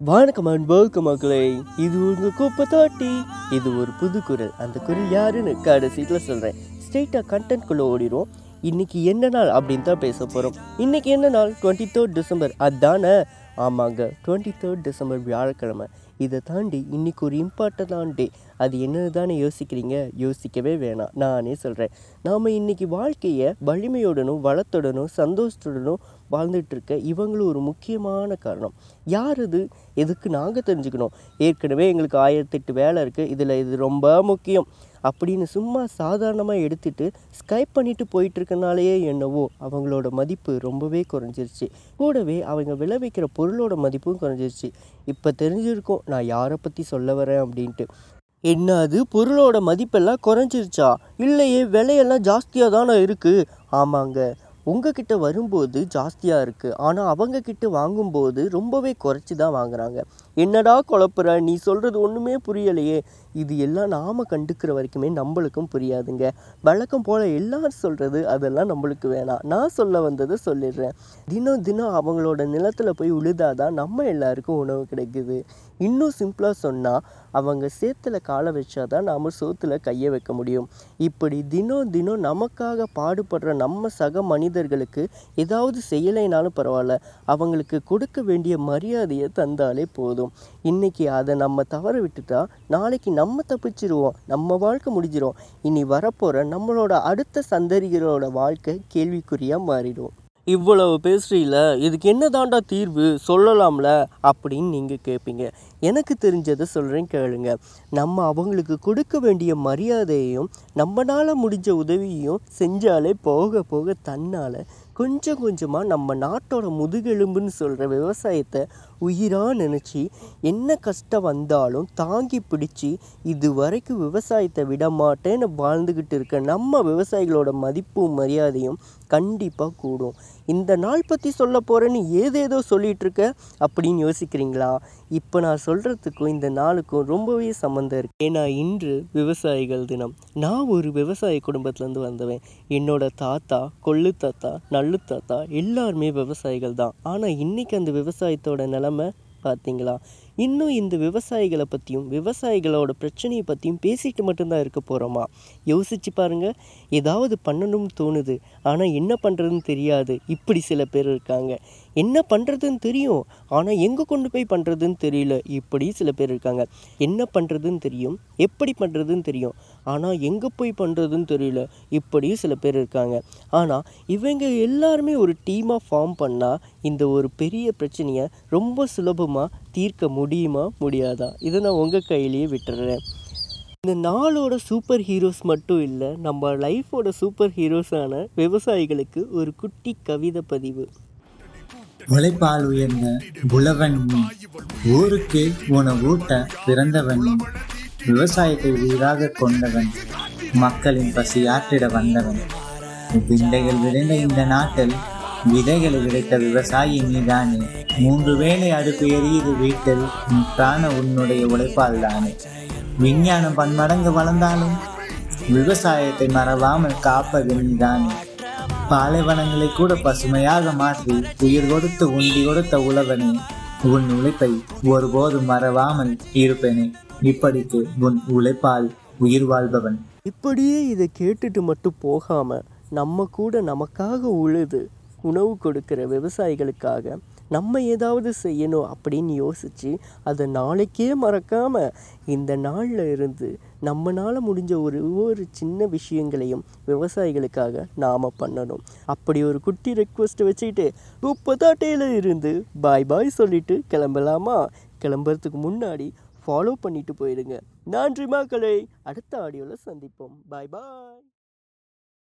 வணக்கம் and welcome மக்களே. இது உங்க குப்பை தாட்டி. இது ஒரு புது குரல். அந்த குரல் யாருன்னு கடைசியில் சொல்கிறேன் ஸ்ட்ரெயிட்டாக கண்டென்ட்குள்ளே ஓடிடும் இன்றைக்கி என்ன நாள் அப்படின்னு தான் பேச போகிறோம் இன்றைக்கி என்ன நாள்? டுவெண்ட்டி தேர்ட் டிசம்பர் அதானே? ஆமாங்க டுவெண்ட்டி தேர்ட் டிசம்பர் வியாழக்கிழமை. இதை தாண்டி இன்னைக்கு ஒரு இம்பார்ட்டண்டான டே அது என்னது தானே யோசிக்கிறீங்க? யோசிக்கவே வேணாம். நானே சொல்கிறேன் நாம் இன்னைக்கு வாழ்க்கையை வலிமையுடனும் வளத்துடனும் சந்தோஷத்துடனும் வாழ்ந்துட்டுருக்க இவங்களும் ஒரு முக்கியமான காரணம். யார் இது எதுக்கு நாங்கள் தெரிஞ்சுக்கணும். ஏற்கனவே எங்களுக்கு ஆயிரத்தெட்டு வேலை இருக்குது இதில் இது ரொம்ப முக்கியம். அப்படின்னு சும்மா சாதாரணமாக எடுத்துட்டு ஸ்கைப் பண்ணிட்டு போயிட்டுருக்கனாலேயே என்னவோ அவங்களோட மதிப்பு ரொம்பவே குறைஞ்சிருச்சு. கூடவே அவங்க விளைவிக்கிற பொருளோட மதிப்பும் குறைஞ்சிருச்சு. இப்போ தெரிஞ்சிருக்கும் நான் யாரை பற்றி சொல்ல வரேன் அப்படின்ட்டு. என்ன அது பொருளோட மதிப்பெல்லாம் குறைஞ்சிருச்சா? இல்லையே விலையெல்லாம் ஜாஸ்தியாக தானே இருக்குது ஆமாங்க. உங்ககிட்ட வரும்போது ஜாஸ்தியாக இருக்குது ஆனால் அவங்கக்கிட்ட வாங்கும்போது ரொம்பவே குறைச்சி தான் வாங்குகிறாங்க என்னடா குழப்புற? நீ சொல்கிறது ஒன்றுமே புரியலையே. இது எல்லாம் நாம் கண்டுக்கிற வரைக்குமே நம்மளுக்கும் புரியாதுங்க. வழக்கம் போல் எல்லாரும் சொல்கிறது அதெல்லாம் நம்மளுக்கு வேணாம். நான் சொல்ல வந்ததை சொல்லிடுறேன். தினம் தினம் அவங்களோட நிலத்தில் போய் உழுதாதான் நம்ம எல்லாருக்கும் உணவு கிடைக்குது. இன்னும் சிம்பிளாக சொன்னால் அவங்க சேத்துல காலை வச்சாதான் நாம் சோத்துல கையை வைக்க முடியும். இப்படி தினம் தினம் நமக்காக பாடுபடுற நம்ம சக மனிதர்களுக்கு ஏதாவது செய்யலைனாலும் பரவாயில்ல. அவங்களுக்கு கொடுக்க வேண்டிய மரியாதையை தந்தாலே போதும். இன்னைக்கு அதை நம்ம தவற விட்டுட்டா நாளைக்கு நம்ம தப்பிச்சிருவோம். நம்ம வாழ்க்கை முடிஞ்சிரும். இனி வரப்போகிற நம்மளோட அடுத்த சந்ததிகளோட வாழ்க்கை கேள்விக்குறியாக மாறிடும். இவ்வளவு பேசுறீல இதுக்கு என்ன தாண்டா தீர்வு? சொல்லலாம்ல அப்படின்னு நீங்கள் கேட்பீங்க எனக்கு தெரிஞ்சதை சொல்கிறேன் கேளுங்க. நம்ம அவங்களுக்கு கொடுக்க வேண்டிய மரியாதையையும் நம்மளால் முடிஞ்ச உதவியையும் செஞ்சாலே போக போக தன்னால் கொஞ்சம் கொஞ்சமாக நம்ம நாட்டோட முதுகெலும்புன்னு சொல்கிற விவசாயத்தை உயிராக நினச்சி என்ன கஷ்டம் வந்தாலும் தாங்கி பிடிச்சி இது வரைக்கும் விவசாயத்தை விட மாட்டேன்னு வாழ்ந்துக்கிட்டு இருக்க நம்ம விவசாயிகளோட மதிப்பும் மரியாதையும் கண்டிப்பாக கூடும். இந்த நாள் பற்றி சொல்ல போகிறேன்னு ஏதேதோ சொல்லிகிட்ருக்க அப்படின்னு யோசிக்கிறீங்களா? இப்போ நான் சொல்கிறதுக்கும் இந்த நாளுக்கும் ரொம்பவே சம்மந்தம் இருக்குது ஏன்னா இன்று விவசாயிகள் தினம். நான் ஒரு விவசாய குடும்பத்துலேருந்து வந்தவன். என்னோட தாத்தா கொள்ளு தாத்தா நல்லு தாத்தா எல்லாருமே விவசாயிகள் தான். ஆனால் இன்றைக்கி அந்த விவசாயத்தோட நிலமை பார்த்தீங்களா இன்னும் இந்த விவசாயிகளை பற்றியும் விவசாயிகளோட பிரச்சனையை பற்றியும் பேசிட்டு மட்டும்தான் இருக்க போகிறோமா யோசிச்சு பாருங்க. ஏதாவது பண்ணணும்னு தோணுது. ஆனால் என்ன பண்ணுறதுன்னு தெரியாது. இப்படி சில பேர் இருக்காங்க. என்ன பண்ணுறதுன்னு தெரியும். ஆனால் எங்கே கொண்டு போய் பண்ணுறதுன்னு தெரியல. இப்படி சில பேர் இருக்காங்க. என்ன பண்ணுறதுன்னு தெரியும். எப்படி பண்ணுறதுன்னு தெரியும். ஆனால் எங்கே போய் பண்ணுறதுன்னு தெரியல. இப்படியும் சில பேர் இருக்காங்க. ஆனால் இவங்க எல்லாருமே ஒரு டீமாக ஃபார்ம் பண்ணால் இந்த ஒரு பெரிய பிரச்சனையை ரொம்ப சுலபமாக தீர்க்க முடியுமா? முடியாதா? இதை நான் உங்கள் கையிலேயே விட்டுறேன். இந்த நாளோட சூப்பர் ஹீரோஸ் மட்டும் இல்லை நம்ம லைஃபோட சூப்பர் ஹீரோஸான விவசாயிகளுக்கு ஒரு குட்டி கவிதை பதிவு. உழைப்பால் உயர்ந்த புலவன் நீ ஊருக்கு உணவூட்ட பிறந்தவன் விவசாயத்தை உயிராக கொண்டவன் மக்களின் பசியாற்றிட வந்தவன். விந்தைகள் விளைந்த இந்த நாட்டில் விதைகளை விதைத்த விவசாயி நீதானே. மூன்று வேளை அடுப்பு எரியுது வீட்டில் முற்றான உன்னுடைய உழைப்பால் தானே. விஞ்ஞானம் பன்மடங்கு வளர்ந்தாலும் விவசாயத்தை மறவாமல் காப்பது நீதானே. பாலைவனங்களை கூட பசுமையாக மாற்றி உயிர் கொடுத்து உண்டி கொடுத்த உழவனே உன் உழைப்பை ஒருபோதும் மறவாமல் இருப்பேனே. இப்படிக்கு உன் உழைப்பால் உயிர் வாழ்பவன். இப்படியே இதை கேட்டுட்டு மட்டும் போகாம நம்ம கூட நமக்காக உழுது உணவு கொடுக்கிற விவசாயிகளுக்காக நம்ம ஏதாவது செய்யணும் அப்படின்னு யோசித்து அதை நாளைக்கே மறக்காமல் இந்த நாளில் இருந்து நம்மளால் முடிஞ்ச ஒரு ஒவ்வொரு சின்ன விஷயங்களையும் விவசாயிகளுக்காக நாம் பண்ணணும். அப்படி ஒரு குட்டி ரெக்வஸ்ட் வச்சுக்கிட்டு உப்பதாட்டையில் இருந்து பாய் பாய் சொல்லிட்டு கிளம்பலாமா? கிளம்புறதுக்கு முன்னாடி ஃபாலோ பண்ணிட்டு போயிடுங்க. நன்றி மக்களை. அடுத்த ஆடியோவில் சந்திப்போம். பாய் பாய்